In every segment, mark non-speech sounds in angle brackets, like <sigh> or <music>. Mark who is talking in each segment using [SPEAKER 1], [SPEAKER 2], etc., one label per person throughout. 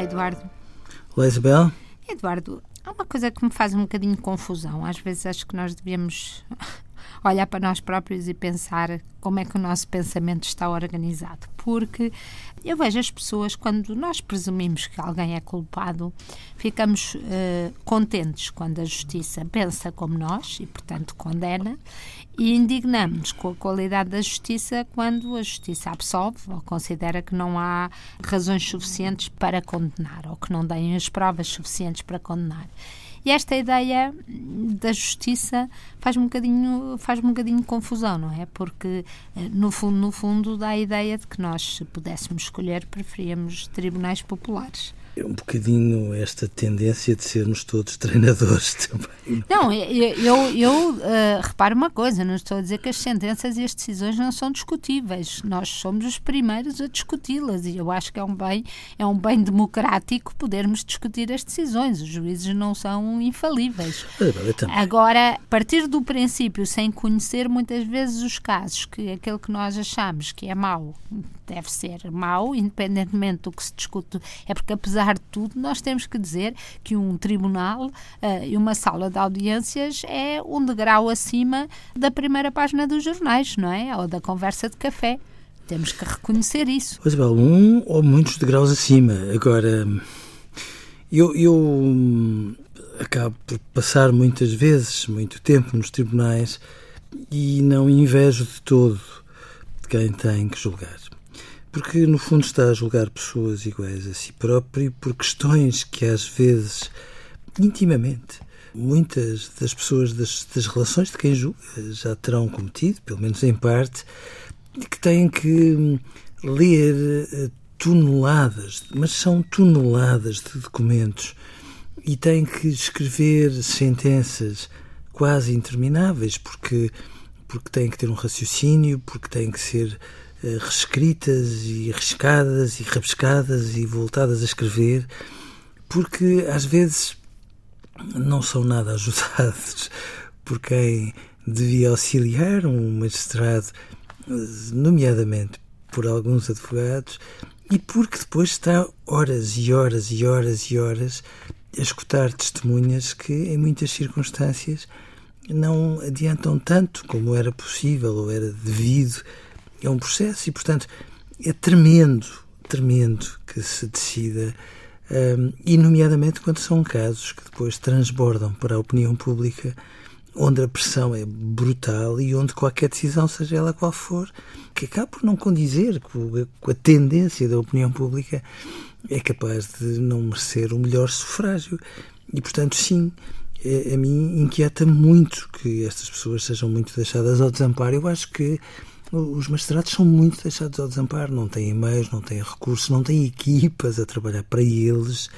[SPEAKER 1] Eduardo.
[SPEAKER 2] Olá, Isabel.
[SPEAKER 1] Eduardo, há uma coisa que me faz um bocadinho de confusão. Às vezes acho que nós devíamos olhar para nós próprios e pensar como é que o nosso pensamento está organizado. Porque eu vejo as pessoas, quando nós presumimos que alguém é culpado, ficamos uh, contentes quando a justiça pensa como nós e, portanto, condena, e indignamos com a qualidade da justiça quando a justiça absolve ou considera que não há razões suficientes para condenar ou que não deem as provas suficientes para condenar. E esta ideia da justiça faz um bocadinho, faz um bocadinho confusão, não é? Porque, eh, no fundo, no fundo, dá a ideia de que nós, se pudéssemos escolher, preferíamos tribunais populares.
[SPEAKER 2] É um bocadinho esta tendência de sermos todos <laughs> treinadores também.
[SPEAKER 1] Não, eu, eu, eu uh, reparo uma coisa, não estou a dizer que as sentenças e as decisões não são discutíveis. Nós somos os primeiros a discuti-las e eu acho que é um bem, é um bem democrático podermos discutir as decisões. Os juízes não são infalíveis. Agora, partir do princípio, sem conhecer muitas vezes os casos, que aquele que nós achamos que é mau deve ser mau, independentemente do que se discute, é porque apesar apesar de tudo, nós temos que dizer que um tribunal uh, e uma sala de audiências é um degrau acima da primeira página dos jornais, não é? Ou da conversa de café. Temos que reconhecer isso.
[SPEAKER 2] Bem, um ou muitos degraus acima. Agora, eu, eu hum, acabo por passar muitas vezes muito tempo nos tribunais e não invejo de todo quem tem que julgar porque no fundo está a julgar pessoas iguais a si próprio por questões que às vezes, intimamente, muitas das pessoas das, das relações de quem julga já terão cometido, pelo menos em parte, que têm que ler eh, toneladas, mas são toneladas de documentos e têm que escrever sentenças quase intermináveis porque porque têm que ter um raciocínio, porque têm que ser reescritas e arriscadas e rabiscadas e voltadas a escrever, porque às vezes não são nada <laughs> ajudados por quem devia auxiliar um magistrado, nomeadamente por alguns advogados, e porque depois está horas e horas e horas e horas a escutar testemunhas que, em muitas circunstâncias, não adiantam tanto como era possível ou era devido é um processo e, portanto, é tremendo, tremendo que se decida, um, e nomeadamente quando são casos que depois transbordam para a opinião pública, onde a pressão é brutal e onde qualquer decisão, seja ela qual for, que acaba por não condizer com, a tendência da opinião pública, é capaz de não merecer o melhor sufrágio. E, portanto, sim, é, a mim inquieta muito que estas pessoas sejam muito deixadas ao desamparo. Eu acho que os magistrados são muito deixados ao desamparo, não têm meios, não têm recursos, não têm equipas a trabalhar para eles.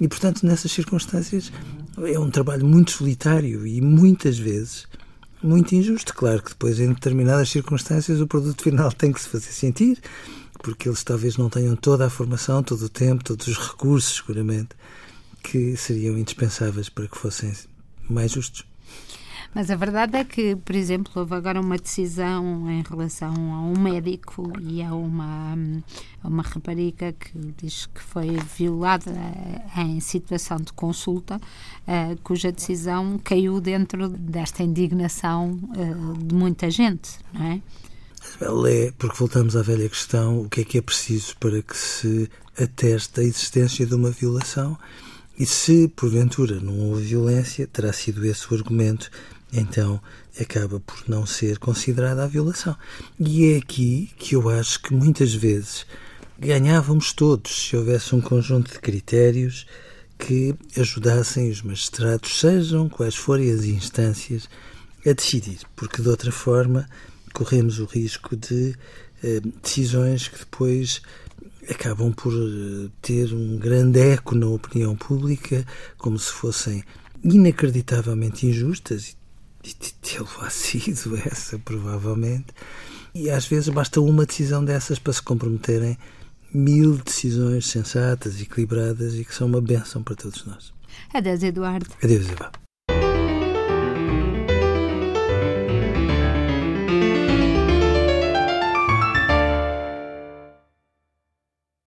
[SPEAKER 2] E, portanto, nessas circunstâncias, é um trabalho muito solitário e muitas vezes muito injusto. Claro que depois, em determinadas circunstâncias, o produto final <laughs> tem que se fazer sentir, porque eles talvez não tenham toda a formação, todo o tempo, todos os recursos, seguramente, que seriam indispensáveis para que fossem mais justos.
[SPEAKER 1] Mas a verdade é que, por exemplo, houve agora uma decisão em relação a um médico e a uma, a uma rapariga que diz que foi violada em situação de consulta, uh, cuja decisão caiu dentro desta indignação uh, de muita gente, não é?
[SPEAKER 2] Porque voltamos à velha questão: o que é que é preciso para que se ateste a existência de uma violação? E se, porventura, não houve violência, terá sido esse o argumento então acaba por não ser considerada a violação. E é aqui que eu acho que muitas vezes ganhávamos todos se houvesse um conjunto de critérios que ajudassem os magistrados, sejam quais forem as instâncias, a decidir, porque de outra forma corremos o risco de eh, decisões que depois acabam por eh, ter um grande eco na opinião pública, como se fossem inacreditavelmente injustas tê-lo <laughs> sido essa, provavelmente. E às vezes basta uma decisão dessas para se comprometerem mil decisões sensatas, equilibradas e que são uma benção para todos nós.
[SPEAKER 1] Adeus, Eduardo.
[SPEAKER 2] Adeus, Eva.